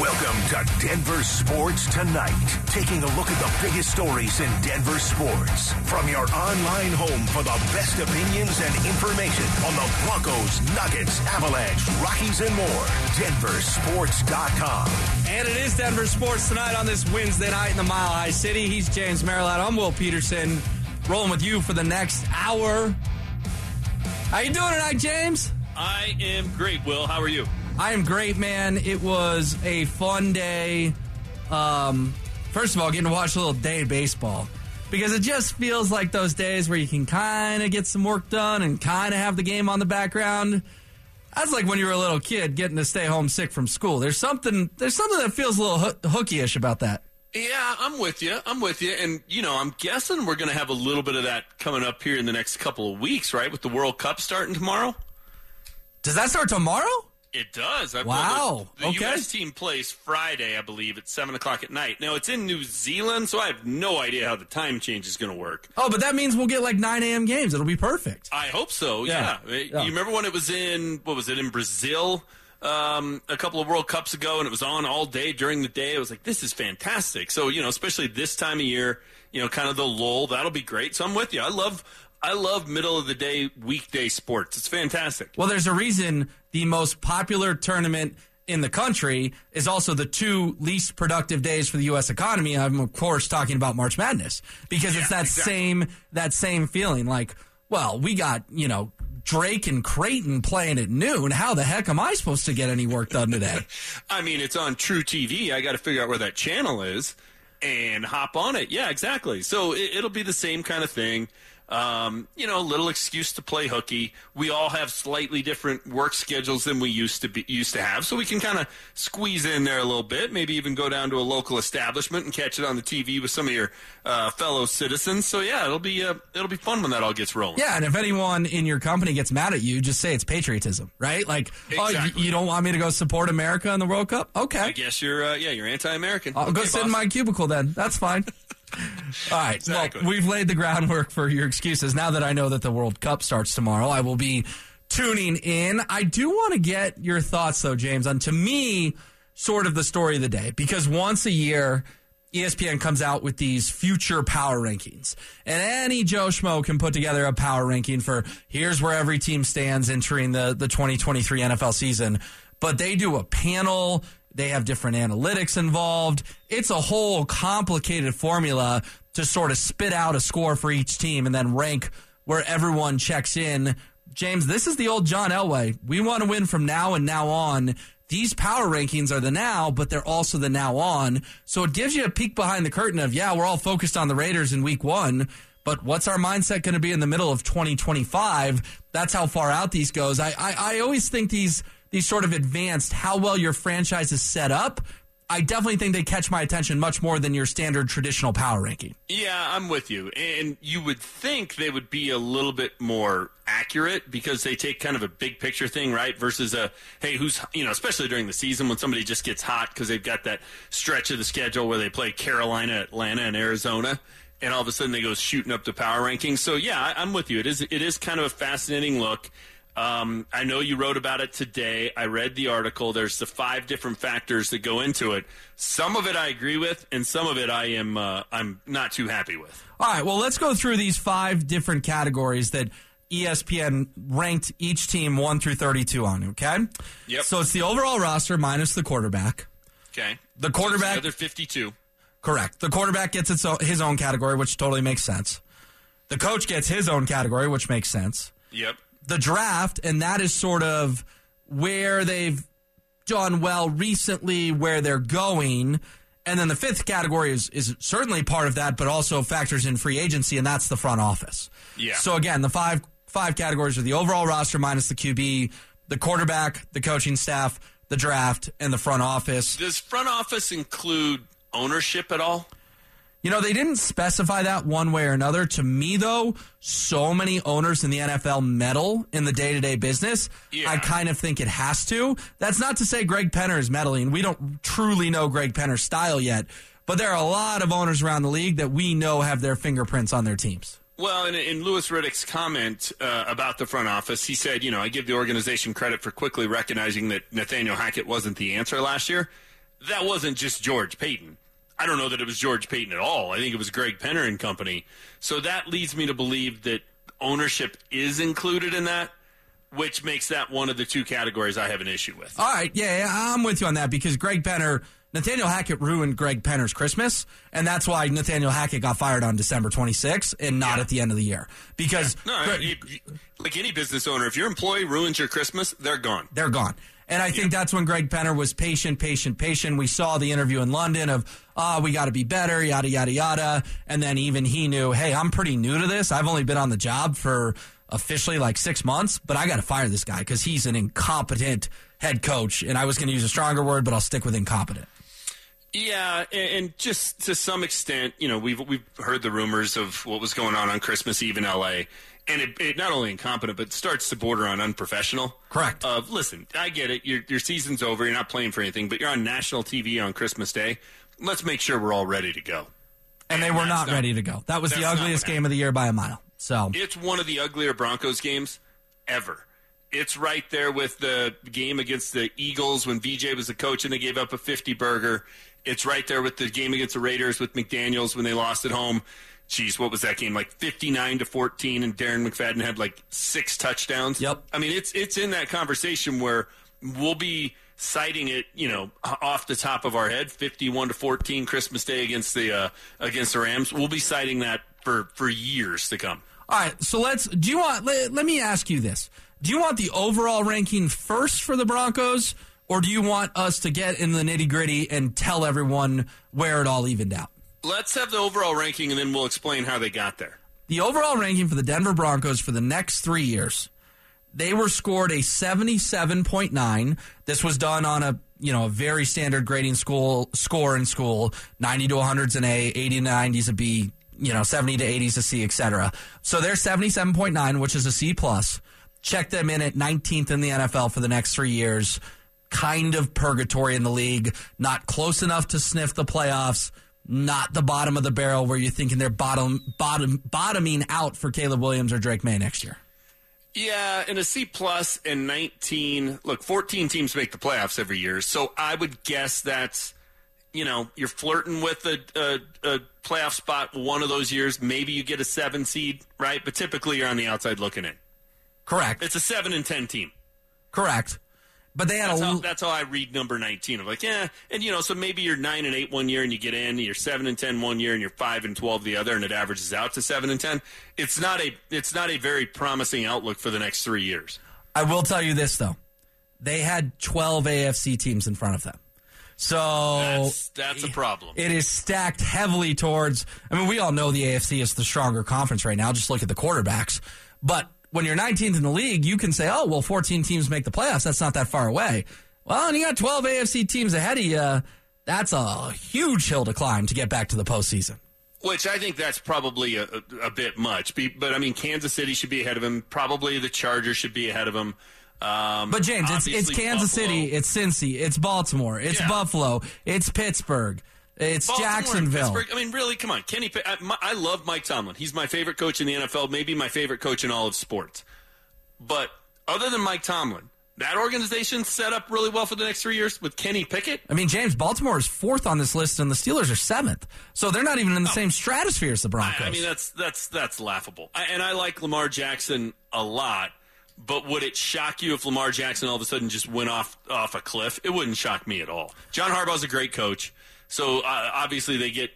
Welcome to Denver Sports Tonight. Taking a look at the biggest stories in Denver sports. From your online home for the best opinions and information on the Broncos, Nuggets, Avalanche, Rockies, and more. DenverSports.com. And it is Denver Sports Tonight on this Wednesday night in the Mile High City. He's James Merilatt. I'm Will Peterson. Rolling with you for the next hour. How you doing tonight, James? I am great, Will. How are you? I am great, man. It was a fun day. Um, first of all, getting to watch a little day baseball because it just feels like those days where you can kind of get some work done and kind of have the game on the background. That's like when you were a little kid getting to stay home sick from school. There's something. There's something that feels a little ho- hooky-ish about that. Yeah, I'm with you. I'm with you. And, you know, I'm guessing we're going to have a little bit of that coming up here in the next couple of weeks, right? With the World Cup starting tomorrow? Does that start tomorrow? It does. I Wow. The, the Okay. U.S. team plays Friday, I believe, at 7 o'clock at night. Now, it's in New Zealand, so I have no idea how the time change is going to work. Oh, but that means we'll get like 9 a.m. games. It'll be perfect. I hope so. Yeah. Yeah. Yeah. You remember when it was in what was it in Brazil um, a couple of World Cups ago, and it was on all day during the day. It was like this is fantastic. So you know, especially this time of year, you know, kind of the lull. That'll be great. So I'm with you. I love. I love middle of the day weekday sports. It's fantastic. Well, there's a reason the most popular tournament in the country is also the two least productive days for the U.S. economy. I'm of course talking about March Madness because it's that exactly. same that same feeling. Like, well, we got you know Drake and Creighton playing at noon. How the heck am I supposed to get any work done today? I mean, it's on truTV. I got to figure out where that channel is and hop on it. Yeah, exactly. So it, it'll be the same kind of thing. Um, you know, a little excuse to play hooky. We all have slightly different work schedules than we used to be used to have, so we can kind of squeeze in there a little bit. Maybe even go down to a local establishment and catch it on the TV with some of your uh, fellow citizens. So yeah, it'll be uh, it'll be fun when that all gets rolling. Yeah, and if anyone in your company gets mad at you, just say it's patriotism, right? Like, oh, Exactly. you, you don't want me to go support America in the World Cup? Okay, I guess you're uh, yeah you're anti-American. I'll go Okay, sit in my cubicle then. That's fine. All right. Exactly. Well, we've laid the groundwork for your excuses. Now that I know that the World Cup starts tomorrow, I will be tuning in. I do want to get your thoughts, though, James, on to me, sort of the story of the day, because once a year, ESPN comes out with these future power rankings. And any Joe Schmo can put together a power ranking for here's where every team stands entering the, the 2023 NFL season. But they do a panel. They have different analytics involved. It's a whole complicated formula to sort of spit out a score for each team and then rank where everyone checks in. James, this is the old John Elway. We want to win from now and now on. These power rankings are the now, but they're also the now on. So it gives you a peek behind the curtain of, yeah, we're all focused on the Raiders in week one, but what's our mindset going to be in the middle of 2025? That's how far out these goes. I, I, I always think these, these sort of advanced, how well your franchise is set up. I definitely think they catch my attention much more than your standard traditional power ranking. Yeah, I'm with you. And you would think they would be a little bit more accurate because they take kind of a big picture thing, right? Versus a, hey, who's, you know, especially during the season when somebody just gets hot because they've got that stretch of the schedule where they play Carolina, Atlanta, and Arizona. And all of a sudden they go shooting up the power rankings. So yeah, I'm with you. It is, it is kind of a fascinating look. Um, I know you wrote about it today. I read the article. There's the five different factors that go into it. Some of it I agree with, and some of it I am uh, I'm not too happy with. All right, well, let's go through these five different categories that ESPN ranked each team 1 through 32 on, okay? Yep. So it's the overall roster minus the quarterback. Okay, The quarterback- So the other 52. Correct. The quarterback gets its own, his own category, which totally makes sense. The coach gets his own category, which makes sense. Yep. The draft, and that is sort of where they've done well recently, where they're going. And then the fifth category is, is certainly part of that, but also factors in free agency, and that's the front office. Yeah. So again, the five five categories are the overall roster minus the QB, the quarterback, the coaching staff, the draft, and the front office. Does front office include ownership at all? You know, they didn't specify that one way or another. To me, though, so many owners in the NFL meddle in the day to day business. Yeah. I kind of think it has to. That's not to say Greg Penner is meddling. We don't truly know Greg Penner's style yet, but there are a lot of owners around the league that we know have their fingerprints on their teams. Well, in, in Louis Riddick's comment uh, about the front office, he said, you know, I give the organization credit for quickly recognizing that Nathaniel Hackett wasn't the answer last year. that wasn't just George Paton. I don't know that it was George Paton at all. I think it was Greg Penner and company. So that leads me to believe that ownership is included in that, which makes that one of the two categories I have an issue with. All right, yeah, yeah, I'm with you on that because Greg Penner, Nathaniel Hackett ruined Greg Penner's Christmas, and that's why Nathaniel Hackett got fired on December 26th and not Yeah. at the end of the year because No, Greg- you- you- like any business owner, if your employee ruins your Christmas, they're gone. they're gone. And I think that's when Greg Penner was patient, patient, patient. We saw the interview in London of, ah, we got to be better, yada, yada, yada. And then even he knew, hey, I'm pretty new to this. I've only been on the job for officially like six months, but I got to fire this guy because he's an incompetent head coach. And I was going to use a stronger word, but I'll stick with incompetent. Yeah, and, and just to some extent, you know, we've we've heard the rumors of what was going on on Christmas Eve in L.A. And it, it not only incompetent, but starts to border on unprofessional. Correct. Uh, listen, I get it. Your, your season's over. You're not playing for anything, but you're on national TV on Christmas Day. Let's make sure we're all ready to go. And they were not not- ready to go. That was the ugliest game of the year by a mile. So It's one of the uglier Broncos games ever. It's right there with the game against the Eagles when VJ was the coach and they gave up a 50 burger. It's right there with the game against the Raiders with McDaniels when they lost at home. Jeez, what was that game? Like 59 to 14 and Darren McFadden had like six touchdowns. Yep. I mean, it's it's in that conversation where we'll be citing it, you know, off the top of our head, 51 to 14 Christmas Day against the uh, against the Rams. We'll be citing that for for years to come. All right, so let's. Do you want? Let, let me ask you this: Do you want the overall ranking first for the Broncos, or do you want us to get in the nitty gritty and tell everyone where it all evened out? Let's have the overall ranking, and then we'll explain how they got there. The overall ranking for the Denver Broncos for the next three years, they were scored a seventy-seven point nine. This was done on a you know a very standard grading school score in school: ninety to one hundred is an A, eighty to ninety is a B, you know seventy to eighty is a C, etc. So they're seventy-seven point nine, which is a C plus. Check them in at nineteenth in the NFL for the next three years. Kind of purgatory in the league, not close enough to sniff the playoffs not the bottom of the barrel where you're thinking they're bottom bottom bottoming out for Caleb Williams or Drake Maye next year. Yeah, and a C plus and 19. Look, 14 teams make the playoffs every year, so I would guess that's you know you're flirting with a, a, a playoff spot one of those years. Maybe you get a seven seed, right? But typically you're on the outside looking in. Correct. It's a seven and ten team. Correct. But they had That's a how, that's how I read number 19. I'm like, yeah, and you know, so maybe you're nine and eight one year and you get in, you're seven and ten one year and you're five and twelve the other, and it averages out to seven and ten. It's not a it's not a very promising outlook for the next three years. I will tell you this though. They had 12 AFC teams in front of them. So That's that's a problem. it is stacked heavily towards I mean we all know the AFC is the stronger conference right now just look at the quarterbacks. But when you're 19th in the league, you can say, "Oh, well 14 teams make the playoffs. That's not that far away." Well, and you got 12 AFC teams ahead of you. That's a huge hill to climb to get back to the postseason. Which I think that's probably a, a, bit much. But I mean, Kansas City should be ahead of him. Probably the Chargers should be ahead of him. Um, But James, it's it's Kansas Buffalo. City, it's Cincy, it's Baltimore, it's Yeah. Buffalo, it's Pittsburgh, it's Baltimore Jacksonville. Pittsburgh. I mean, really, come on, Kenny. I, my, I love Mike Tomlin. He's my favorite coach in the NFL. Maybe my favorite coach in all of sports. But other than Mike Tomlin, that organization set up really well for the next three years with Kenny Pickett. I mean, James, Baltimore is fourth on this list, and the Steelers are seventh. So they're not even in the oh. same stratosphere as the Broncos. I, I mean, that's that's that's laughable. I, and I like Lamar Jackson a lot. But would it shock you if Lamar Jackson all of a sudden just went off off a cliff? It wouldn't shock me at all. John Harbaugh's a great coach, so uh, obviously they get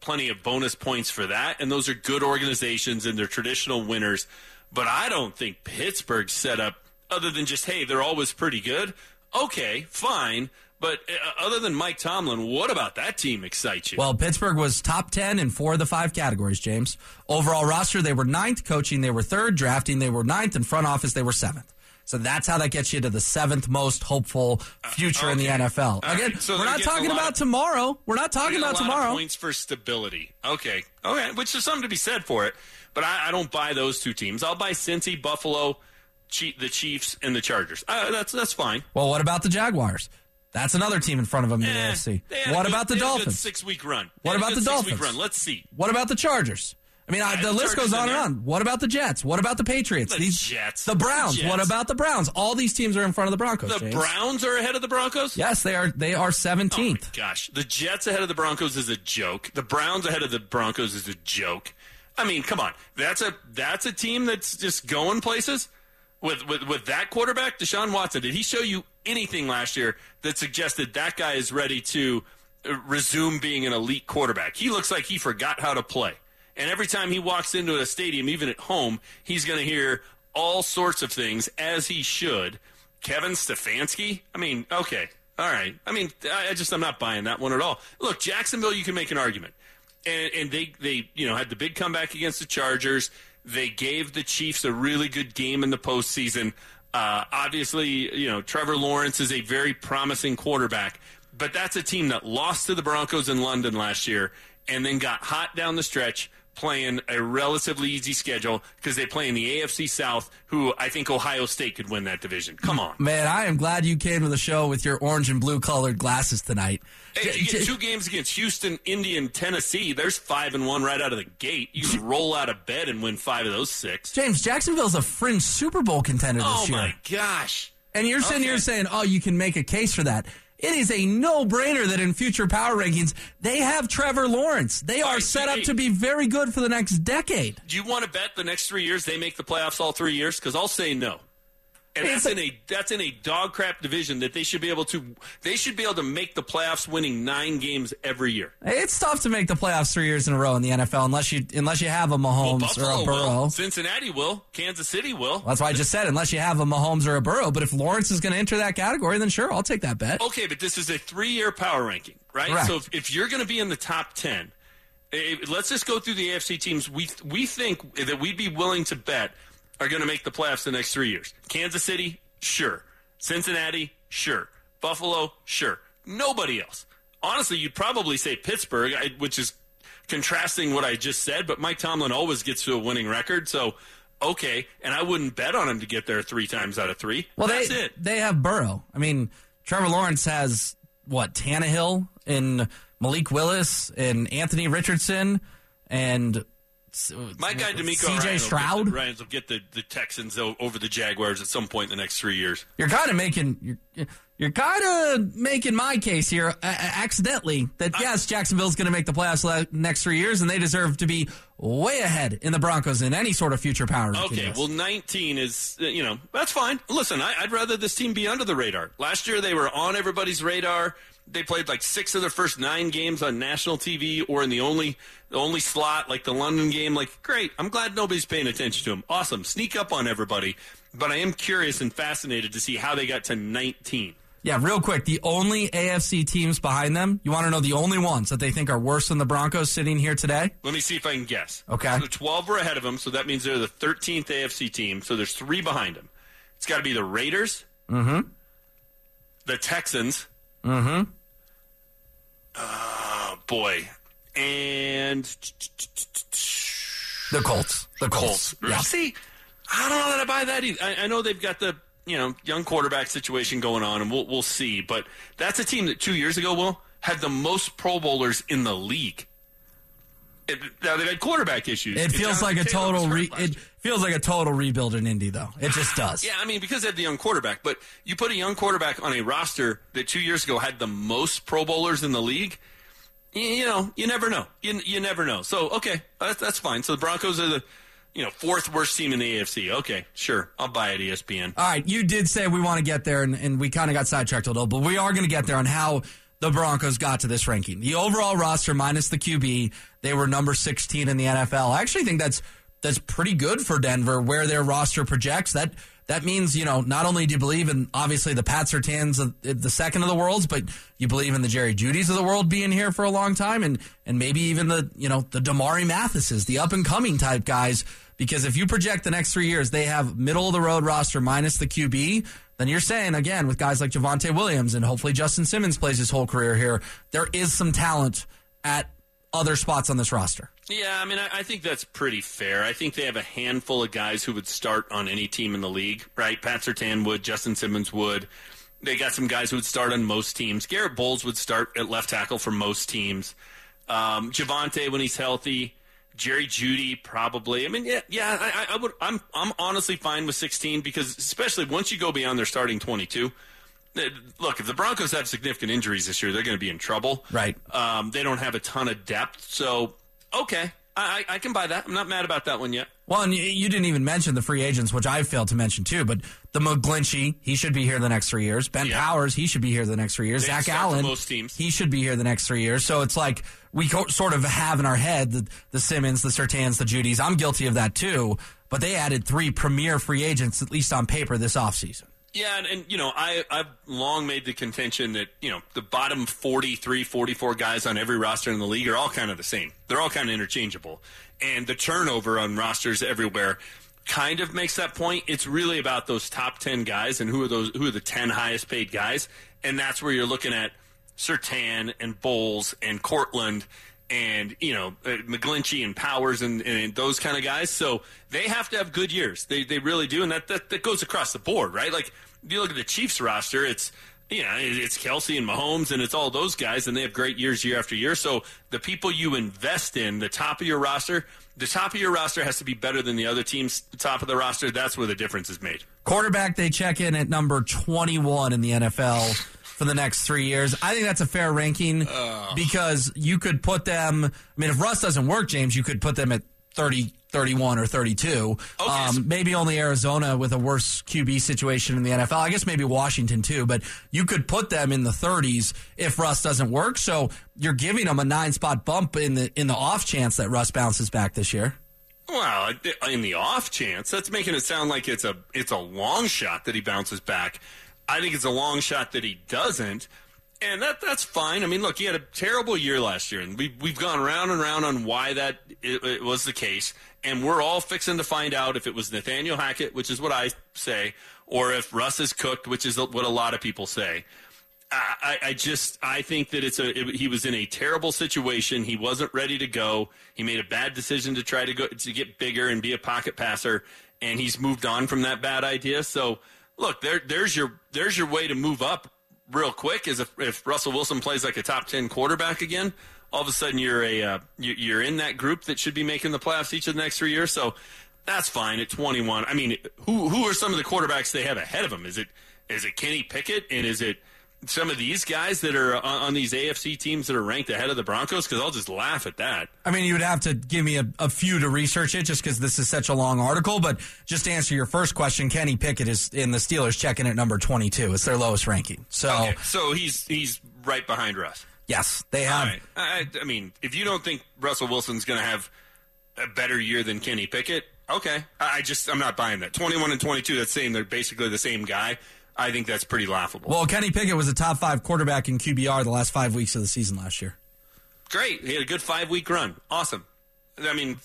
plenty of bonus points for that, and those are good organizations and they're traditional winners. But I don't think Pittsburgh's set up other than just hey, they're always pretty good. Okay, fine. But uh, other than Mike Tomlin, what about that team excites you? Well, Pittsburgh was top 10 in four of the five categories, James. Overall roster, they were ninth. Coaching, they were third. Drafting, they were ninth. And front office, they were seventh. So that's how that gets you to the seventh most hopeful future in the. NFL. All Again, right. So we're not talking about of- tomorrow. We're not talking about tomorrow. points for stability. Okay, okay, which is something to be said for it. But I, I don't buy those two teams. I'll buy Cincy, Buffalo, the Chiefs, and the Chargers. Uh, that's that's fine. Well, what about the Jaguars? That's another team in front of them in the Eh, AFC. they had What good- about the they had a good Dolphins? Six week run. What They had a about the Dolphins? Run. Let's see. What about the Chargers? I mean, I, the list goes on and on. What about the Jets? What about the Patriots? The These Jets. the Browns. The Jets. What about the Browns? All these teams are in front of the Broncos. The James. Browns are ahead of the Broncos. Yes, they are. They are Oh seventeenth. gosh, the Jets ahead of the Broncos is a joke. The Browns ahead of the Broncos is a joke. I mean, come on, that's a that's a team that's just going places with with with that quarterback, Deshaun Watson. Did he show you anything last year that suggested that guy is ready to uh, resume being an elite quarterback? He looks like he forgot how to play, and every time he walks into a stadium, even at home, he's going to hear all sorts of things as he should. Kevin Stefanski. I mean, okay, all right. I mean, I just I'm not buying that one at all. Look, Jacksonville, you can make an argument, and, and they they you know had the big comeback against the Chargers. They gave the Chiefs a really good game in the postseason. Uh, obviously, you know Trevor Lawrence is a very promising quarterback, but that's a team that lost to the Broncos in London last year and then got hot down the stretch playing a relatively easy schedule because they play in the AFC South, who I think Ohio State could win that division. Come on. Man, I am glad you came to the show with your orange and blue colored glasses tonight. Hey, you get two games against Houston, Indy, and Tennessee, there's five and one right out of the gate. You roll out of bed and win five of those six. James, Jacksonville's a fringe Super Bowl contender this Oh year. my gosh. And you're sitting here saying, oh, you can make a case for that. It is a no brainer that in future power rankings, they have Trevor Lawrence. They are set up to be very good for the next decade. Do you want to bet the next three years they make the playoffs all three years? Because I'll say no. And It's that's in a that's in a dog crap division that they should be able to they should be able to make the playoffs winning nine games every year. It's tough to make the playoffs three years in a row in the NFL unless you unless you have a Well, Mahomes or a Burrow. will, Cincinnati will, Kansas City will. That's why I just said unless you have a Mahomes or a Burrow. But if Lawrence is going to enter that category, then sure, I'll take that bet. Okay, but this is a three-year power ranking, right? Correct. So if, if you're going to be in the top ten, eh, let's just go through the AFC teams. We we think that we'd be willing to bet are going to make the playoffs the next three years. Kansas City, sure. Cincinnati, sure. Buffalo, sure. Nobody else. Honestly, you'd probably say Pittsburgh, which is contrasting what I just said. But Mike Tomlin always gets to a winning record, so. Okay, and I wouldn't bet on him to get there three times out of three. Well, That's they it. they have Burrow. I mean, Trevor Lawrence has what Tannehill and Malik Willis and Anthony Richardson and My guy DeMeco CJ Ryans Stroud. Will the, Ryans will get the, the Texans over the Jaguars at some point in the next three years. You're kind of making you're, you're kind of making my case here uh, accidentally that yes, Jacksonville's going to make the playoffs next three years, and they deserve to be way ahead in the Broncos in any sort of future power. Okay, well, 19 is, uh, you know, that's fine. Listen, I, I'd rather this team be under the radar. Last year, they were on everybody's radar. They played like six of their first nine games on national TV or in the only the only slot, like the London game. Like, great. I'm glad nobody's paying attention to them. Awesome. Sneak up on everybody. But I am curious and fascinated to see how they got to 19. Yeah, real quick. The only AFC teams behind them, you want to know the only ones that they think are worse than the Broncos sitting here today? Let me see if I can guess. Okay. So 12 were ahead of them, so that means they're the 13th AFC team. So there's three behind them. It's got to be the Raiders, mm-hmm. the Texans, Mm-hmm. Oh boy, and The Colts. The Colts. Colts. Yeah. See, I don't know that I buy that either. I, I know they've got the you know young quarterback situation going on, and we'll we'll see. But that's a team that two years ago, will had the most Pro Bowlers in the league. It, now they've had quarterback issues. It feels like a Taylor total re- it feels like a total rebuild in Indy though. It just does. Yeah, I mean because they have the young quarterback, but you put a young quarterback on a roster that two years ago had the most Pro Bowlers in the league. You, you know, you never know. You, you never know. So okay, that's, that's fine. So the Broncos are the you know fourth worst team in the AFC. Okay, sure, I'll buy it. ESPN. All right, you did say we want to get there, and, and we kind of got sidetracked a little, but we are going to get there on how the Broncos got to this ranking. The overall roster minus the QB, they were number 16 in the NFL. I actually think that's that's pretty good for Denver, where their roster projects. That that means you know not only do you believe in obviously the Pat Surtains of eh, the second of the worlds, but you believe in the Jerry Jeudys of the world being here for a long time, and and maybe even the you know the Damarri Mathises, the up and coming type guys. Because if you project the next three years, they have middle of the road roster minus the QB. Then you're saying again with guys like Javonte Williams and hopefully Justin Simmons plays his whole career here. There is some talent at other spots on this roster. Yeah, I mean, I, I think that's pretty fair. I think they have a handful of guys who would start on any team in the league, right? Pat Surtain would, Justin Simmons would. They got some guys who would start on most teams. Garett Bolles would start at left tackle for most teams. Um, Javonte, when he's healthy, Jerry Jeudy probably. I mean, yeah, yeah. I, I would. I'm I'm honestly fine with 16 because especially once you go beyond their starting 22. uh, Look, if the Broncos have significant injuries this year, they're going to be in trouble. Right. Um, they don't have a ton of depth, so okay, I, I I can buy that. I'm not mad about that one yet. Well, and you, you didn't even mention the free agents, which I failed to mention too. But the McGlinchey, he should be here the next three years. Ben Yeah. Powers, he should be here the next three years. They Zach Allen, most teams. he should be here the next three years. So it's like we sort of have in our head the, the Simmons, the Surtains, the Jeudys. I'm guilty of that too. But they added three premier free agents, at least on paper, this offseason. Yeah, and, and you know, I, I've long made the contention that, you know, the bottom 43, 44 guys on every roster in the league are all kind of the same. They're all kind of interchangeable. And the turnover on rosters everywhere kind of makes that point. It's really about those top 10 guys and who are those who are the 10 highest paid guys. And that's where you're looking at Surtain and Bolles and Courtland and you know uh, McGlinchey and Powers and, and those kind of guys. So they have to have good years. They they really do, and that, that that goes across the board, right? Like if you look at the Chiefs roster, it's you know it's Kelce and Mahomes, and it's all those guys, and they have great years year after year. So the people you invest in, the top of your roster. The top of your roster has to be better than the other team's top of the roster. That's where the difference is made. Quarterback, they check in at number 21 in the NFL for the next three years. I think that's a fair ranking because you could put them. I mean, if Russ doesn't work, James, you could put them at 30, 31 or 32. so- Um, maybe only Arizona with a worse QB situation in the NFL. I guess maybe Washington too, but you could put them in the 30s if Russ doesn't work. So you're giving them a nine spot bump in the in the off chance that Russ bounces back this year. Well, in the off chance, that's making it sound like it's a it's a long shot that he bounces back. I think it's a long shot that he doesn't, and that that's fine. I mean, look, he had a terrible year last year, and we we've gone round and round on why that it, it was the case, and we're all fixing to find out if it was Nathaniel Hackett, which is what I say, or if Russ is cooked, which is what a lot of people say. I, I just I think that it's a it, he was in a terrible situation. He wasn't ready to go. He made a bad decision to try to go to get bigger and be a pocket passer, and he's moved on from that bad idea. So look, there there's your there's your way to move up real quick. Is if, if Russell Wilson plays like a top ten quarterback again, all of a sudden you're a uh, you, you're in that group that should be making the playoffs each of the next three years. So that's fine at 21. I mean, who who are some of the quarterbacks they have ahead of them? Is it is it Kenny Pickett and is it some of these guys that are on, on these AFC teams that are ranked ahead of the Broncos? Because I'll just laugh at that. I mean, you would have to give me a, a few to research it just because this is such a long article. But just to answer your first question, Kenny Pickett is in the Steelers checking at number 22. It's their lowest ranking. So, Okay, so he's he's right behind Russ. yes, they have. right. I, I mean, if you don't think Russell Wilson's going to have a better year than Kenny Pickett, okay. I, I just I'm not buying that. 21 and 22. That's saying they're basically the same guy. I think that's pretty laughable. Well, Kenny Pickett was a top five quarterback in QBR the last five weeks of the season last year. Great. He had a good five week run. Awesome. I mean,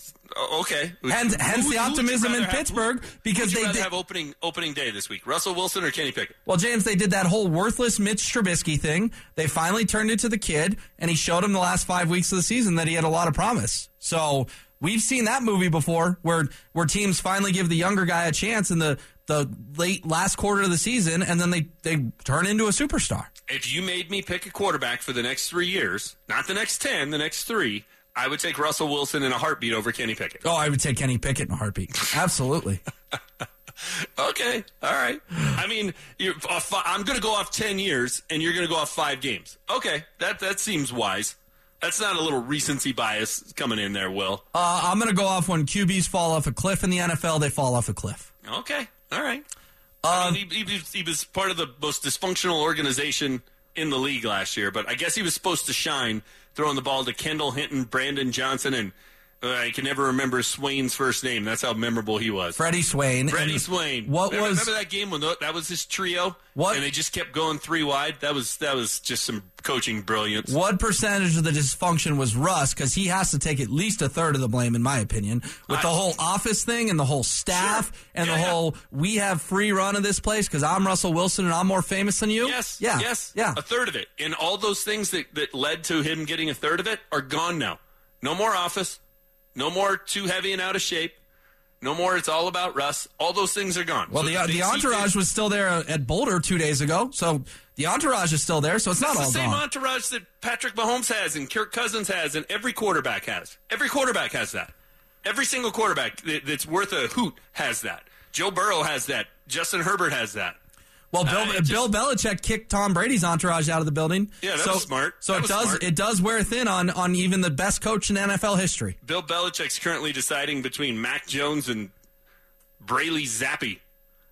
okay. Hence, Who- hence the who would you optimism in have- Pittsburgh who- because they did. have opening opening day this week. Russell Wilson or Kenny Pickett? Well, James, they did that whole worthless Mitch Trubisky thing. They finally turned it to the kid, and he showed him the last five weeks of the season that he had a lot of promise. So we've seen that movie before, where where teams finally give the younger guy a chance in the the late last quarter of the season, and then they they turn into a superstar. If you made me pick a quarterback for the next three years, not the next ten, the next three, I would take Russell Wilson in a heartbeat over Kenny Pickett. Oh, I would take Kenny Pickett in a heartbeat. Absolutely. Okay, all right. I mean, you're, uh, I'm going to go off ten years, and you're going to go off five games. Okay, that that seems wise. That's not a little recency bias coming in there, Will. Uh, I'm going to go off when QBs fall off a cliff in the NFL. They fall off a cliff. Okay, all right. Um, I mean, he, he, was- he was part of the most dysfunctional organization in the league last year, but I guess he was supposed to shine throwing the ball to Kendall Hinton, Brandon Johnson, and I can never remember Swain's first name. That's how memorable he was. Freddie Swain. Freddie And Swain. What remember, was remember that game when that was his trio? What- And they just kept going three wide. That was that was just some coaching brilliance. What percentage of the dysfunction was Russ? Because he has to take at least a third of the blame, in my opinion, with the whole office thing and the whole staff Sure. and Yeah, the yeah. whole we have free run of this place because I'm Russell Wilson and I'm more famous than you. Yes. yeah, Yes. yeah. A third of it. And all those things that, that led to him getting a third of it are gone now. No more office. No more too heavy and out of shape. No more it's all about Russ. All those things are gone. Well, So the things the uh, entourage was still there uh, at Boulder two days ago, so the entourage is still there. So it's not That's all the same gone. entourage that Patrick Mahomes has and Kirk Cousins has and every quarterback has. Every quarterback has that. Every single quarterback that's worth a hoot has that. Joe Burrow has that. Justin Herbert has that. Well, Bill, uh, just, Bill Belichick kicked Tom Brady's entourage out of the building. Yeah, that so, was smart. So that it does smart. it does wear thin on on even the best coach in NFL history. Bill Belichick's currently deciding between Mac Jones and Bailey Zappe.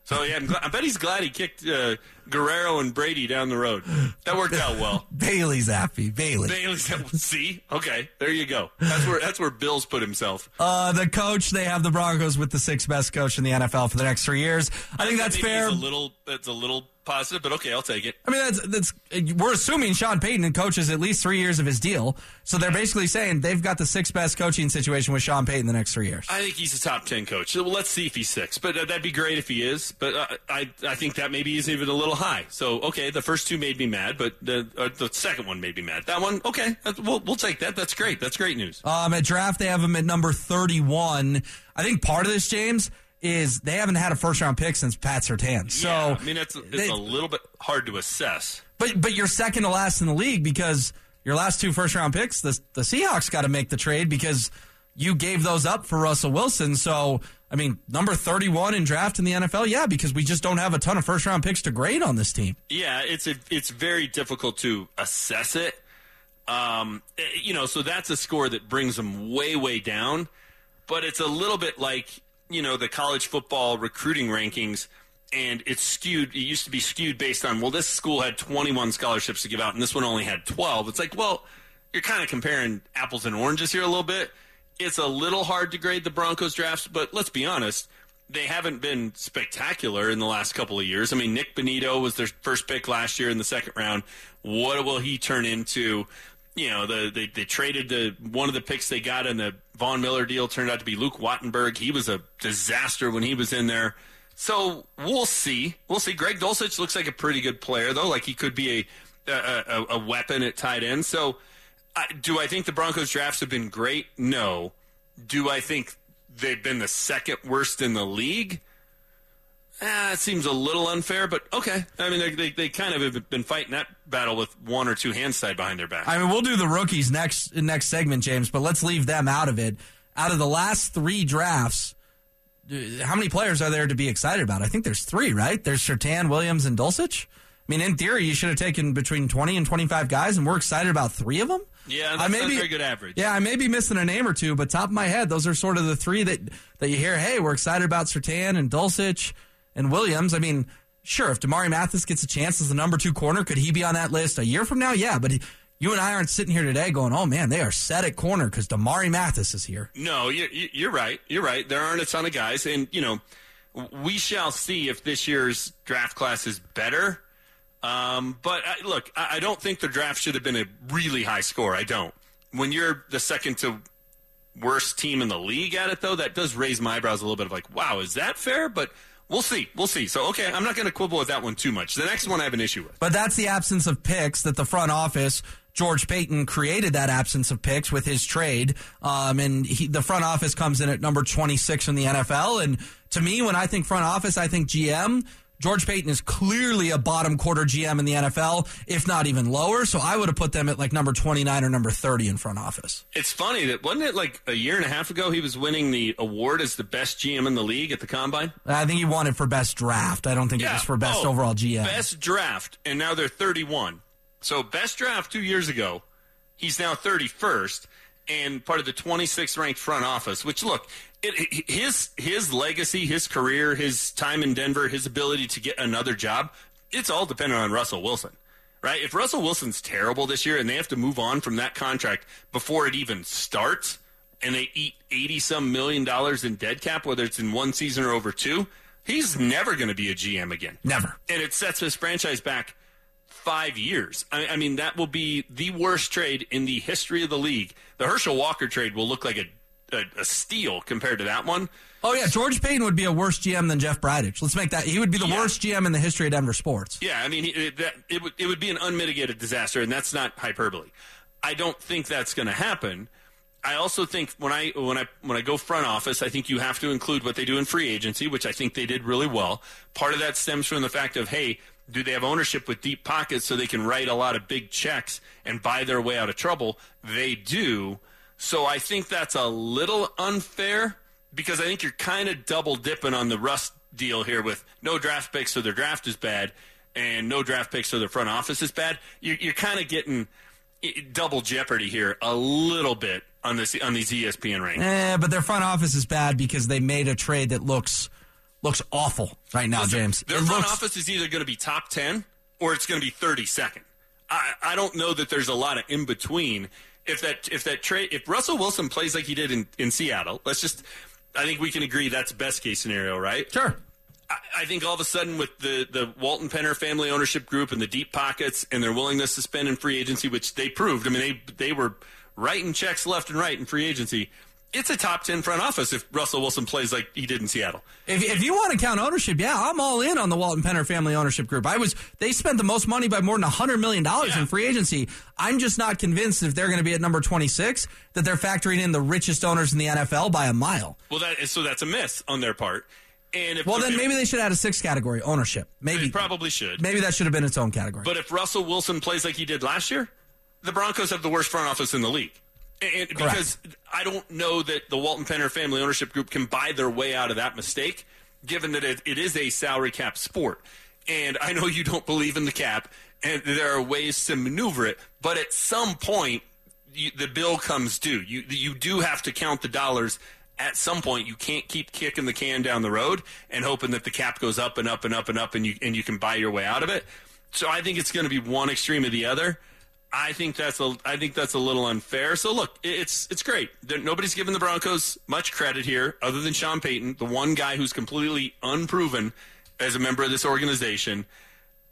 So yeah, glad, i bet he's glad he kicked uh, Guerrero and Brady down the road. That worked out well. Bailey's happy. Bailey. Bailey Zappe. See, okay, there you go. That's where that's where Bill's put himself. Uh, the coach, they have the Broncos with the sixth best coach in the NFL for the next three years. I think that's fair. A little, that's a little positive, but okay, I'll take it. I mean, that's that's we're assuming Sean Payton coaches at least three years of his deal, so they're basically saying they've got the sixth best coaching situation with Sean Payton the next three years. I think he's a top ten coach. Well, let's see if he's six, but uh, that'd be great if he is. But uh, I I think that maybe is even a little high. So okay, the first two made me mad, but the uh, the second one made me mad. That one, okay, we'll we'll take that. That's great. That's great news. Um, at draft they have him at number thirty one. I think part of this, James is they haven't had a first round pick since Pat Surtain. So yeah, I mean, it's, it's they, a little bit hard to assess. But but you're second to last in the league because your last two first round picks, the the Seahawks got to make the trade because you gave those up for Russell Wilson. So I mean, number 31 in draft in the NFL, yeah, because we just don't have a ton of first round picks to grade on this team. Yeah, it's a, it's very difficult to assess it. Um, eh, you know, so that's a score that brings them way way down. But it's a little bit like you know the college football recruiting rankings and it's skewed it used to be skewed based on well this school had 21 scholarships to give out and this one only had 12 it's like well you're kind of comparing apples and oranges here a little bit. It's a little hard to grade the broncos drafts but let's be honest they haven't been spectacular in the last couple of years. I mean Nik Bonitto was their first pick last year in the second round. What will he turn into you know, the they, they traded the one of the picks they got in the Von Miller deal turned out to be Luke Wattenberg. He was a disaster when he was in there. So we'll see. We'll see. Greg Dulcich looks like a pretty good player, though. Like he could be a a, a weapon at tight end. So uh, do I think the Broncos drafts have been great? No. Do I think they've been the second worst in the league? Ah, it seems a little unfair, but okay. I mean, they, they, they, kind of have been fighting that battle with one or two hands tied behind their back. I mean, we'll do the rookies next next segment, James, but let's leave them out of it. Out of the last three drafts, how many players are there to be excited about? I think there's three, right? There's Surtain, Williams, and Dulcich. I mean, in theory, you should have taken between 20 and 25 guys, and we're excited about three of them. Yeah, that's I may be, a very good average. Yeah, I may be missing a name or two, but top of my head, those are sort of the three that, that you hear, hey, we're excited about Surtain and Dulcich and Williams. I mean, sure, if Damarri Mathis gets a chance as the number two corner, could he be on that list a year from now? Yeah, but he, you and I aren't sitting here today going, oh man, they are set at corner because Damarri Mathis is here. No, you're right. You're right. There aren't a ton of guys. And, you know, we shall see if this year's draft class is better. Um, but I, look, I, I don't think the draft should have been a really high score. I don't. When you're the second to worst team in the league at it, though, that does raise my eyebrows a little bit of like, wow, is that fair? But We'll see. We'll see. So, okay, I'm not going to quibble with that one too much. The next one I have an issue with. But that's the absence of picks that the front office, George Paton, created that absence of picks with his trade. Um, and he, the front office comes in at number 26 in the NFL. And to me, when I think front office, I think GM. George Paton is clearly a bottom quarter GM in the NFL, if not even lower. So I would have put them at like number 29 or number 30 in front office. It's funny that wasn't it like a year and a half ago he was winning the award as the best GM in the league at the combine? I think he won it for best draft. I don't think yeah. it was for best oh, overall GM. Best draft, and now they're 31. So best draft two years ago, he's now 31st and part of the 26th ranked front office. Which look, it, his his legacy, his career, his time in Denver, his ability to get another job, it's all dependent on Russell Wilson. Right? If Russell Wilson's terrible this year and they have to move on from that contract before it even starts and they eat 80 some million dollars in dead cap whether it's in one season or over two, he's never going to be a GM again. Never. And it sets his franchise back 5 years. I, I mean that will be the worst trade in the history of the league. The Herschel Walker trade will look like a a, a steal compared to that one. Oh yeah, George Paton would be a worse GM than Jeff Bridich. Let's make that. He would be the yeah. worst GM in the history of Denver sports. Yeah, I mean, it, that, it would it would be an unmitigated disaster, and that's not hyperbole. I don't think that's going to happen. I also think when I when I when I go front office, I think you have to include what they do in free agency, which I think they did really well. Part of that stems from the fact of hey, do they have ownership with deep pockets so they can write a lot of big checks and buy their way out of trouble? They do. So I think that's a little unfair because I think you're kind of double dipping on the Russ deal here with no draft picks, so their draft is bad, and no draft picks, so their front office is bad. You're, you're kind of getting double jeopardy here a little bit on this on these ESPN rankings. Eh, but their front office is bad because they made a trade that looks looks awful right now, Listen, James. Their It front looks- office is either going to be top 10 or it's going to be 32nd. I, I don't know that there's a lot of in between. If that if that trade if Russell Wilson plays like he did in, in Seattle, let's just I think we can agree that's best case scenario, right? Sure. I, I think all of a sudden with the, the Walton Penner family ownership group and the deep pockets and their willingness to spend in free agency, which they proved. I mean, they they were writing checks left and right in free agency. It's a top ten front office if Russell Wilson plays like he did in Seattle. If, if you want to count ownership, yeah, I'm all in on the Walton Penner family ownership group. I was they spent the most money by more than hundred million dollars Yeah. in free agency. I'm just not convinced if they're going to be at number 26 that they're factoring in the richest owners in the NFL by a mile. Well, that is, so that's a miss on their part. And if Well, then maybe they should add a sixth category, ownership. they Maybe probably should. maybe that should have been its own category. But if Russell Wilson plays like he did last year, the Broncos have the worst front office in the league. And because I don't know that the Walton Penner family ownership group can buy their way out of that mistake, given that it, it is a salary cap sport. And I know you don't believe in the cap, and there are ways to maneuver it, but at some point, you, the bill comes due. You you do have to count the dollars. At some point, you can't keep kicking the can down the road and hoping that the cap goes up and up and up and up, and you and you can buy your way out of it. So I think it's going to be one extreme or the other. I think that's a I think that's a little unfair. So look, it's it's great. There, nobody's given the Broncos much credit here, other than Sean Payton, the one guy who's completely unproven as a member of this organization,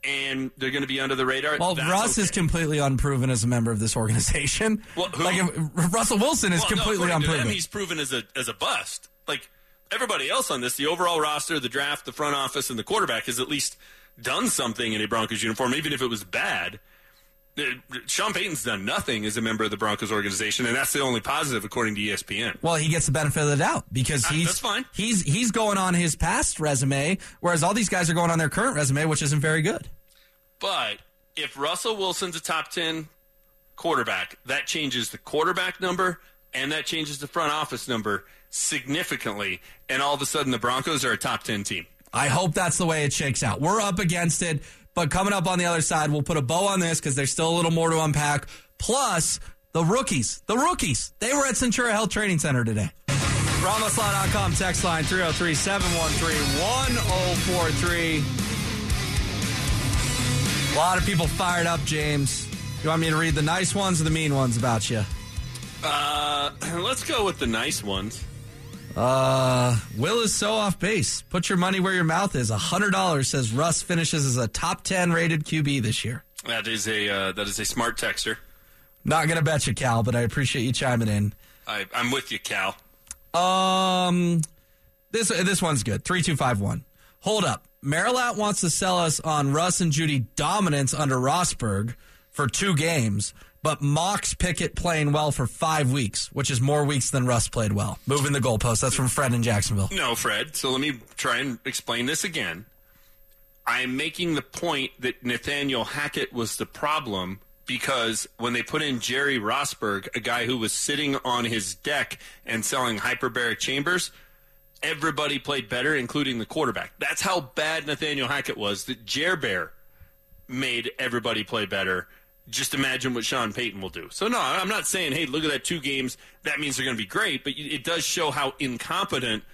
and they're going to be under the radar. well, That's Russ is completely unproven as a member of this organization. Well, who- like if, Russell Wilson is Well, no, completely according to them, unproven. he's proven as a as a bust. Like everybody else on this, the overall roster, the draft, the front office, and the quarterback has at least done something in a Broncos uniform, even if it was bad. Uh, Sean Payton's done nothing as a member of the Broncos organization, and that's the only positive according to ESPN. Well, he gets the benefit of the doubt because Uh, he's that's fine. He's he's going on his past resume, whereas all these guys are going on their current resume, which isn't very good. But if Russell Wilson's a top 10 quarterback, that changes the quarterback number and that changes the front office number significantly. And all of a sudden, the Broncos are a top 10 team. I hope that's the way it shakes out. We're up against it, but coming up on the other side, we'll put a bow on this because there's still a little more to unpack. Plus, the rookies, the rookies, they were at Centura Health Training Center today. RamaSlaw.com text line 303 713 1043. A lot of people fired up, James. You want me to read the nice ones or the mean ones about you? Uh, let's go with the nice ones. Uh, Will is so off base. Put your money where your mouth is. $100 says Russ finishes as a top 10 rated QB this year. That is a uh, that is a smart texter. Not going to bet you, Cal, but I appreciate you chiming in. I, I'm with you, Cal. Um, this this one's good. Three two five one. Hold up. Merilatt wants to sell us on Russ and Jeudy dominance under Rosburg for two games, but mocks Pickett playing well for five weeks, which is more weeks than Russ played well. Moving the goalpost. That's from Fred in Jacksonville. No, Fred. So let me try and explain this again. I am making the point that Nathaniel Hackett was the problem because when they put in Jerry Rosburg, a guy who was sitting on his deck and selling hyperbaric chambers, everybody played better, including the quarterback. That's how bad Nathaniel Hackett was that Jer Bear made everybody play better. Just imagine what Sean Payton will do. So no, I'm not saying, hey, look at that two games. That means they're going to be great, but it does show how incompetent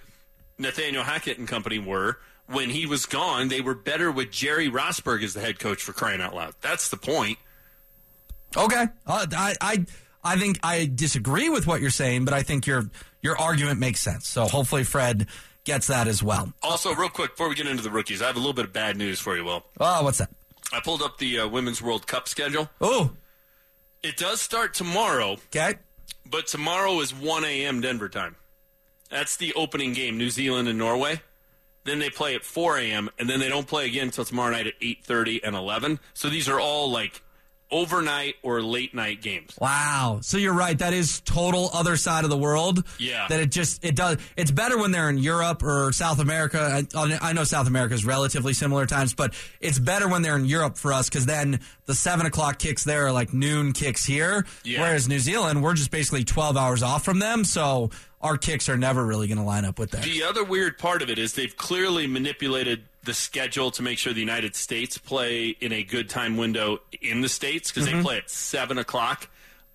Nathaniel Hackett and company were when he was gone. They were better with Jerry Rosburg as the head coach for crying out loud. That's the point. Okay. Uh, I, I I think I disagree with what you're saying, but I think your your argument makes sense. So hopefully Fred gets that as well. Also, real quick before we get into the rookies, I have a little bit of bad news for you. Will Oh, what's that? I pulled up the uh, Women's World Cup schedule. Oh, It does start tomorrow, okay. but tomorrow is 1 a.m. Denver time. That's the opening game, New Zealand and Norway. Then they play at 4 a.m. and then they don't play again until tomorrow night at 8:30 and 11. So these are all like overnight or late night games. Wow. So you're right. That is total other side of the world. Yeah. That it just it does. It's better when they're in Europe or South America. I, I know South America is relatively similar times, but it's better when they're in Europe for us because then the seven o'clock kicks there are like noon kicks here. Yeah. Whereas New Zealand, we're just basically twelve hours off from them, so our kicks are never really going to line up with that. The other weird part of it is they've clearly manipulated the schedule to make sure the United States play in a good time window in the States because Mm-hmm. they play at 7 o'clock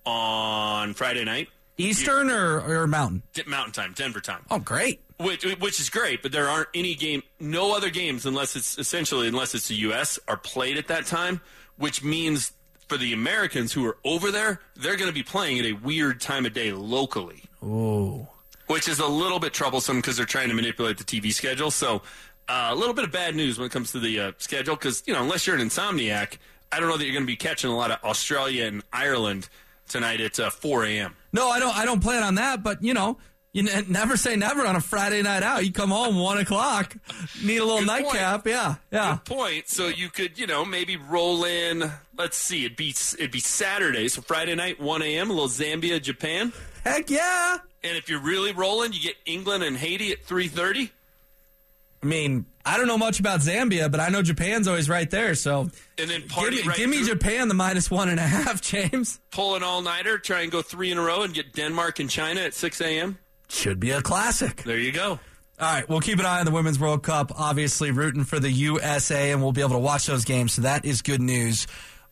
on Friday night. Eastern or, or Mountain? Mountain time, Denver time. Oh, great. Which, which is great, but there aren't any game, no other games unless it's essentially unless it's the U.S. are played at that time, which means for the Americans who are over there, they're going to be playing at a weird time of day locally. Oh. which is a little bit troublesome because they're trying to manipulate the TV schedule. So a little bit of bad news when it comes to the uh, schedule because you know unless you're an insomniac, I don't know that you're going to be catching a lot of Australia and Ireland tonight at uh, 4 a.m. No, I don't. I don't plan on that. But you know, you n- never say never on a Friday night out. You come home one o'clock, need a little Good point. nightcap. Yeah, yeah. Good point. So you could you know maybe roll in. Let's see, it'd be it'd be Saturday, so Friday night 1 a.m. A little Zambia Japan, Heck yeah. and if you're really rolling, you get England and Haiti at 3:30. I mean, I don't know much about Zambia, but I know Japan's always right there. So And then give me, right give me. Japan the minus one and a half, James. pull an all nighter, try and go three in a row, and get Denmark and China at 6 a.m. Should be a classic. There you go. All right, we'll keep an eye on the Women's World Cup. Obviously, rooting for the USA, and we'll be able to watch those games. So that is good news.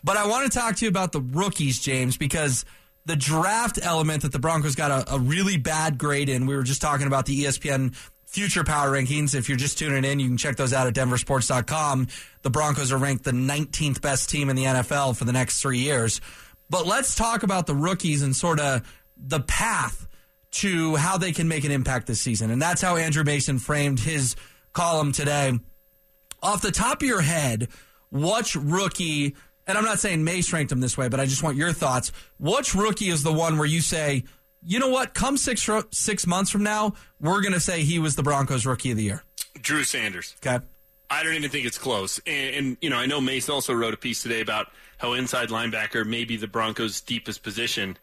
But I want to talk to you about the rookies, James, because the draft element that the Broncos got a, a really bad grade in. We were just talking about the ESPN future power rankings. If you're just tuning in, you can check those out at denversports.com. The Broncos are ranked the 19th best team in the NFL for the next three years. But let's talk about the rookies and sort of the path to how they can make an impact this season. And that's how Andrew Mason framed his column today. Off the top of your head, which rookie, and I'm not saying Mace ranked him this way, but I just want your thoughts. Which rookie is the one where you say, you know what, come six, six months from now, we're going to say he was the Broncos rookie of the year? Drew Sanders. Okay. I don't even think it's close. And, and you know, I know Mason also wrote a piece today about how inside linebacker may be the Broncos' deepest position.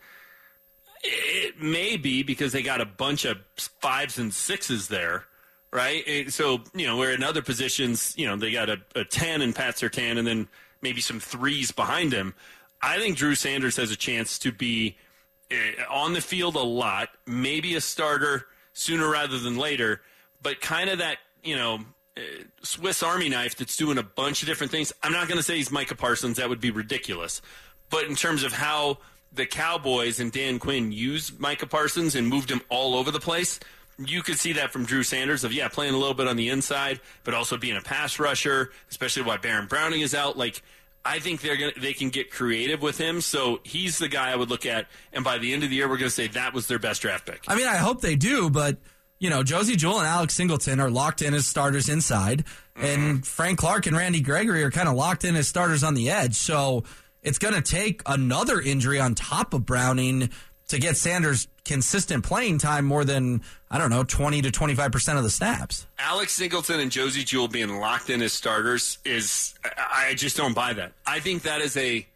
It may be because they got a bunch of fives and sixes there, right? And so, you know, where in other positions, you know, they got a, a 10 in Pat Surtain and then maybe some threes behind him. I think Drew Sanders has a chance to be on the field a lot, maybe a starter sooner rather than later, but kind of that, you know, uh, Swiss Army knife that's doing a bunch of different things. I'm not going to say he's Micah Parsons, that would be ridiculous. But in terms of how the Cowboys and Dan Quinn used Micah Parsons and moved him all over the place, you could see that from Drew Sanders of yeah, playing a little bit on the inside, but also being a pass rusher, especially while Baron Browning is out. Like I think they're gonna they can get creative with him. So he's the guy I would look at, and by the end of the year, we're gonna say that was their best draft pick. I mean, I hope they do, but you know, Josey Jewell and Alex Singleton are locked in as starters inside, mm-hmm. and Frank Clark and Randy Gregory are kind of locked in as starters on the edge. So it's going to take another injury on top of Browning to get Sanders consistent playing time more than I don't know twenty to twenty five percent of the snaps. Alex Singleton and Josey Jewell being locked in as starters is I I just don't buy that. I think that is a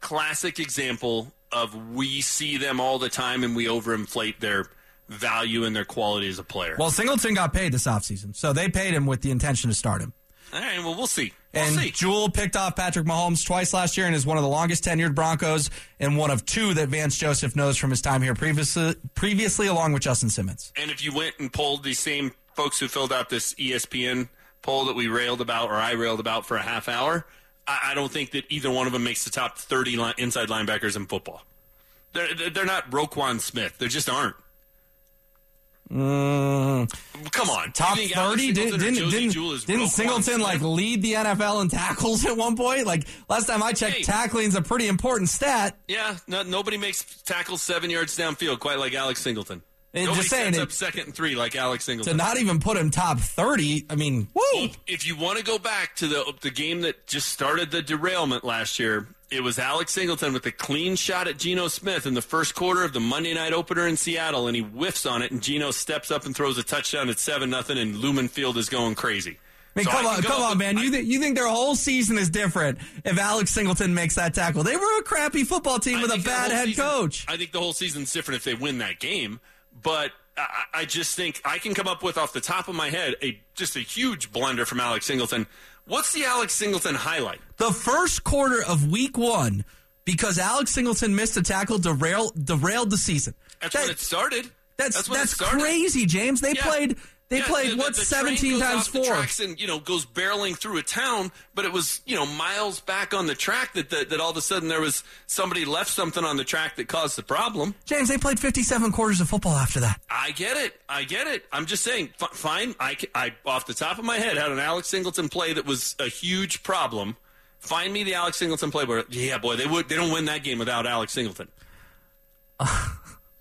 classic example of we see them all the time and we overinflate their value and their quality as a player. Well, Singleton got paid this offseason, so they paid him with the intention to start him. all right, well we'll see. And see. Jewell picked off Patrick Mahomes twice last year and is one of the longest tenured Broncos and one of two that Vance Joseph knows from his time here previously, previously along with Justin Simmons. And if you went and polled these same folks who filled out this ESPN poll that we railed about, or I railed about for a half hour, I, I don't think that either one of them makes the top 30 li- inside linebackers in football. They're, they're- they're not Roquan Smith. They just aren't. Come on. Mm. Top You think Alex 30? Didn't, didn't, didn't, didn't Singleton like lead the NFL in tackles at one point? Like last time I checked, Hey. tackling's a pretty important stat. Yeah, no, nobody makes tackles seven yards downfield quite like Alex Singleton. And nobody just saying sets up second and three like Alex Singleton. To not even put him top 30, I mean, woo! if you want to go back to the the game that just started the derailment last year, it was Alex Singleton with a clean shot at Geno Smith in the first quarter of the Monday night opener in Seattle, and he whiffs on it, and Geno steps up and throws a touchdown at seven nothing, and Lumen Field is going crazy. I mean, So come on, come on, man. I- You, th- you think their whole season is different if Alex Singleton makes that tackle? They were a crappy football team I with a bad head season- coach. I think the whole season's different if they win that game, but I, I just think I can come up with off the top of my head a just a huge blunder from Alex Singleton. What's the Alex Singleton highlight? The first quarter of week one, because Alex Singleton missed a tackle, derailed derailed the season. That's That- when it started. That's That's that's crazy, James. They Yeah. played they Yeah, played the- what the seventeen times four. tracks and you know goes barreling through a town, but it was you know miles back on the track that, that that all of a sudden there was somebody left something on the track that caused the problem. James, they played fifty seven quarters of football after that. I get it. I get it. I'm just saying. F- fine. I, I off the top of my head had an Alex Singleton play that was a huge problem. Find me the Alex Singleton play where yeah, boy, they would they don't win that game without Alex Singleton.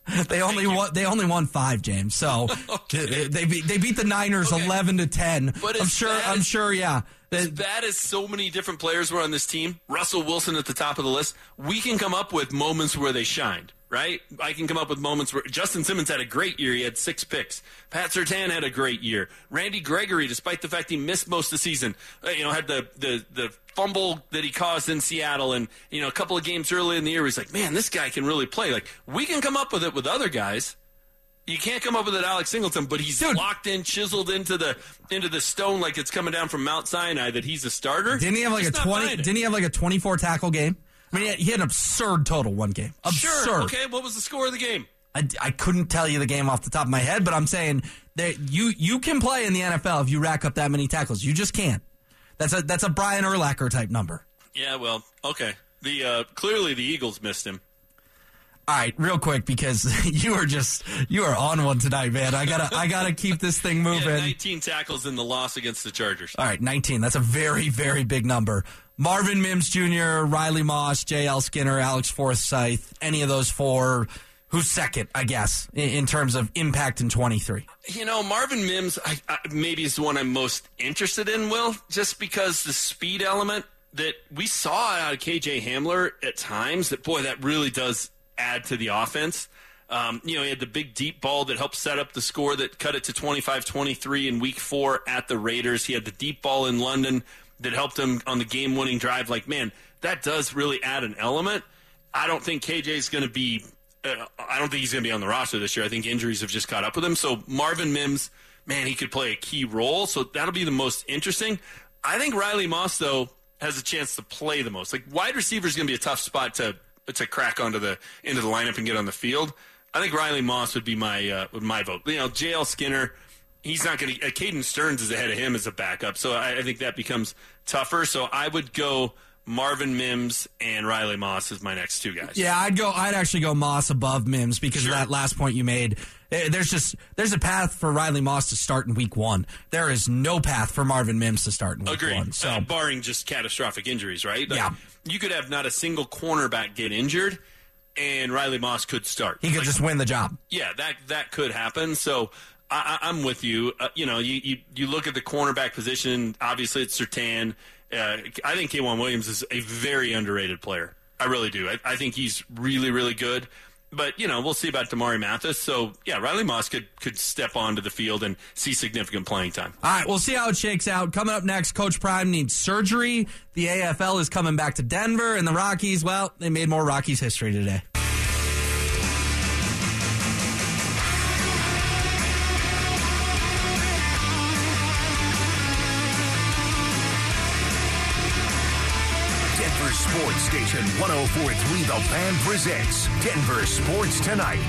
They only won. They only won five, James. So they, they beat they beat the Niners Okay. eleven to ten. But I'm sure. bad I'm sure. Yeah. As bad as so many different players were on this team, Russell Wilson at the top of the list, we can come up with moments where they shined, right? I can come up with moments where Justin Simmons had a great year. He had six picks. Pat Surtain had a great year. Randy Gregory, despite the fact he missed most of the season, uh, you know, had the, the, the fumble that he caused in Seattle and, you know, a couple of games early in the year, he's like, man, this guy can really play. Like, we can come up with it with other guys. You can't come up with it, Alex Singleton, but he's Dude. locked in, chiseled into the into the stone like it's coming down from Mount Sinai. That he's a starter. didn't he have like Just a twenty? Didn't he have like a twenty four tackle game? I mean, he had, an absurd total one game. Absurd. Sure. Okay. What was the score of the game? I, I couldn't tell you the game off the top of my head, but I'm saying that you you can play in the NFL if you rack up that many tackles. You just can't. That's a that's a Brian Urlacher type number. Yeah. Well. Okay. The uh, clearly the Eagles missed him. All right, real quick because you are just you are on one tonight, man. I gotta I gotta keep this thing moving. had 19 tackles in the loss against the Chargers. All right, 19. That's a very, very big number. Marvin Mims Jr., Riley Moss, J.L. Skinner, Alex Forsyth, any of those four, who's second, I guess, in, in terms of impact in 23? You know, Marvin Mims I, I, maybe is the one I'm most interested in. Will just because the speed element that we saw out of KJ Hamler at times. That boy, that really does add to the offense. Um, you know, he had the big deep ball that helped set up the score that cut it to 25-23 in week four at the Raiders. He had the deep ball in London that helped him on the game winning drive. Like, man, that does really add an element. I don't think KJ is going to be. Uh, I don't think he's going to be on the roster this year. I think injuries have just caught up with him. So Marvin Mims, man, he could play a key role. So that'll be the most interesting. I think Riley Moss though has a chance to play the most. Like wide receiver is going to be a tough spot to to crack onto the into the lineup and get on the field. I think Riley Moss would be my uh, my vote. You know, JL Skinner. He's not going to. Uh, Caden Sterns is ahead of him as a backup, so I, I think that becomes tougher. So I would go Marvin Mims and Riley Moss as my next two guys. Yeah, I'd go. I'd actually go Moss above Mims because Sure. of that last point you made. Eh, There's just there's a path for Riley Moss to start in week one. There is no path for Marvin Mims to start in week Agreed. one. So Uh, barring just catastrophic injuries, right? Like, Yeah. You could have not a single cornerback get injured, and Riley Moss could start. he could Like, just win the job. yeah, that that could happen. So I, I'm with you. Uh, you know, you, you you look at the cornerback position. Obviously, it's Surtain. Uh, I think K'Waun Williams is a very underrated player. I really do. I, I think he's really really good. But you know, we'll see about Damarri Mathis. So yeah, Riley Moss could could step onto the field and see significant playing time. All right, we'll see how it shakes out. Coming up next, Coach Prime needs surgery. The AFL is coming back to Denver, and the Rockies, well, they made more Rockies history today. Station 1043 The Fan presents Denver Sports Tonight.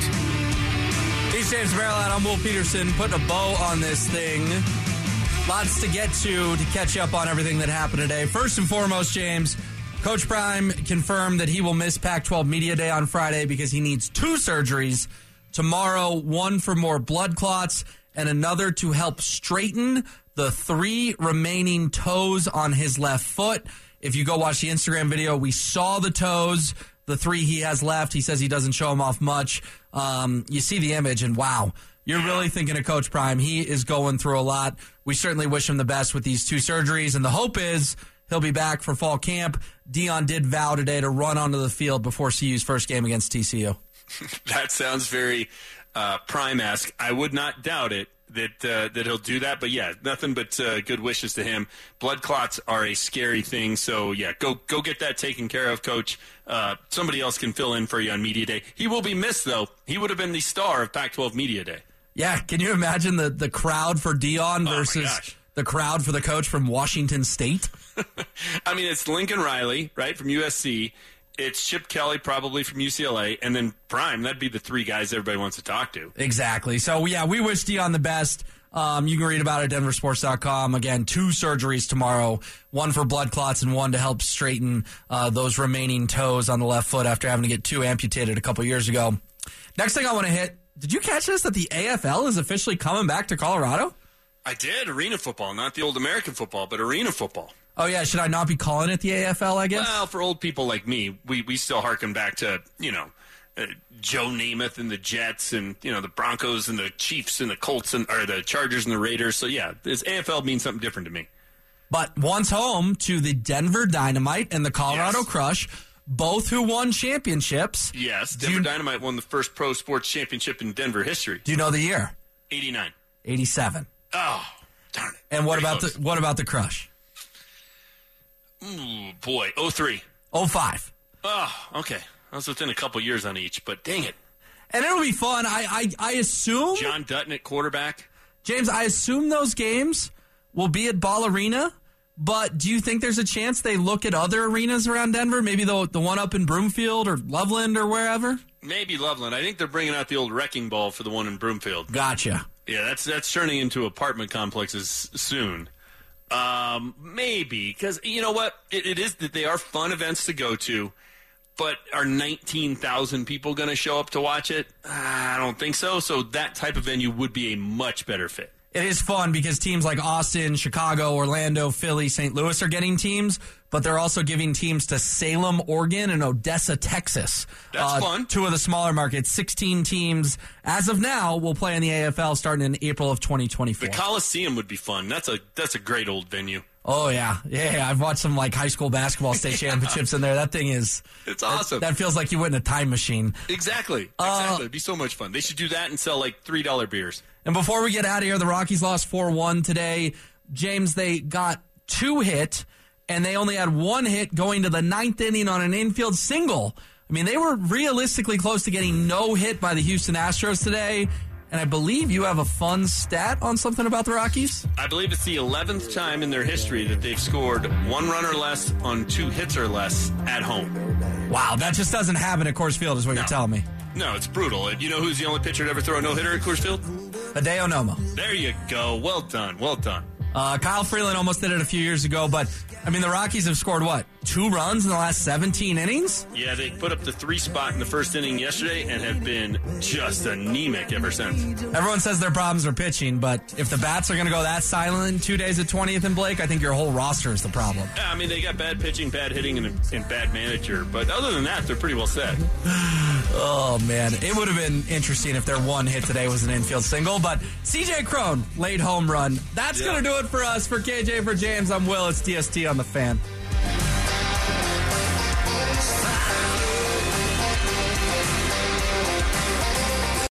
He's James Merilatt. I'm Will Peterson, putting a bow on this thing. Lots to get to to catch up on everything that happened today. First and foremost, James, Coach Prime confirmed that he will miss Pac 12 Media Day on Friday because he needs two surgeries tomorrow one for more blood clots and another to help straighten the three remaining toes on his left foot. If you go watch the Instagram video, we saw the toes, the three he has left. He says he doesn't show them off much. Um, you see the image, and wow, you're really thinking of Coach Prime. He is going through a lot. We certainly wish him the best with these two surgeries, and the hope is he'll be back for fall camp. Deion did vow today to run onto the field before CU's first game against TCU. that sounds very uh, Prime ask, I would not doubt it that uh, that he'll do that. But yeah, nothing but uh, good wishes to him. Blood clots are a scary thing, so yeah, go go get that taken care of, Coach. Uh, somebody else can fill in for you on media day. He will be missed though. He would have been the star of Pac-12 media day. Yeah, can you imagine the the crowd for Deion Oh, versus gosh. the crowd for the coach from Washington State? I mean, it's Lincoln Riley, right, from USC. It's Chip Kelly, probably from UCLA, and then Prime. That'd be the three guys everybody wants to talk to. Exactly. So yeah, we wish Deion the best. Um, you can read about it at denversports.com. Again, two surgeries tomorrow, one for blood clots and one to help straighten uh, those remaining toes on the left foot after having to get two amputated a couple years ago. Next thing I want to hit, did you catch this that the AFL is officially coming back to Colorado? I did arena football, not the old American football, but arena football. Oh yeah, should I not be calling it the AFL, I guess? Well, for old people like me, we, we still harken back to, you know, uh, Joe Namath and the Jets and, you know, the Broncos and the Chiefs and the Colts and, or the Chargers and the Raiders. So, yeah, this AFL means something different to me. but once home to the Denver Dynamite and the Colorado Yes. Crush, both who won championships. Yes, Denver you- Dynamite won the first pro sports championship in Denver history. Do you know the year? 89. 87. Oh, darn it. And what Very about close. the what about the Crush? Ooh, boy, 03. 05. Oh, okay. I was within a couple years on each, but dang it. And it'll be fun. I, I, I assume, John Dutton at quarterback. James, I assume those games will be at Ball Arena. But do you think there's a chance they look at other arenas around Denver? Maybe the, the one up in Broomfield or Loveland or wherever? Maybe Loveland. I think they're bringing out the old wrecking ball for the one in Broomfield. Gotcha. Yeah, that's that's turning into apartment complexes soon. Um, maybe because you know what, it, it is that they are fun events to go to, but are nineteen thousand people going to show up to watch it? I don't think so. So that type of venue would be a much better fit. It is fun because teams like Austin, Chicago, Orlando, Philly, St. Louis are getting teams, but they're also giving teams to Salem, Oregon, and Odessa, Texas. That's Uh, fun. Two of the smaller markets. 16 teams, as of now, will play in the AFL starting in April of 2024. The Coliseum would be fun. That's a that's a great old venue. oh, yeah. Yeah, I've watched some like high school basketball state championships in there. That thing is. It's awesome. That feels like you went in a time machine. exactly, exactly. It'd be so much fun. They should do that and sell like three dollar beers. And before we get out of here, the Rockies lost 4 1 today. James, they got two hit, and they only had one hit going to the ninth inning on an infield single. I mean, they were realistically close to getting no hit by the Houston Astros today. And I believe you have a fun stat on something about the Rockies. I believe it's the 11th time in their history that they've scored one run or less on two hits or less at home. Wow, that just doesn't happen at Coors Field, is what you're telling me. No, it's brutal. And you know who's the only pitcher to ever throw a no hitter at Coors Field? Hideo Nomo. There you go. Well done. Well done. Uh, Kyle Freeland almost did it a few years ago, but I mean, the Rockies have scored what? Two runs in the last 17 innings? Yeah, they put up the three spot in the first inning yesterday and have been just anemic ever since. Everyone says their problems are pitching, but if the bats are going to go that silent two days at 20th and Blake, I think your whole roster is the problem. Yeah, I mean, they got bad pitching, bad hitting, and, and bad manager. But other than that, they're pretty well set. Oh, man. It would have been interesting if their one hit today was an infield single, but CJ Cron, late home run. That's Yeah. going to do for us. For KJ, for James, I'm Will. It's DST on the fan.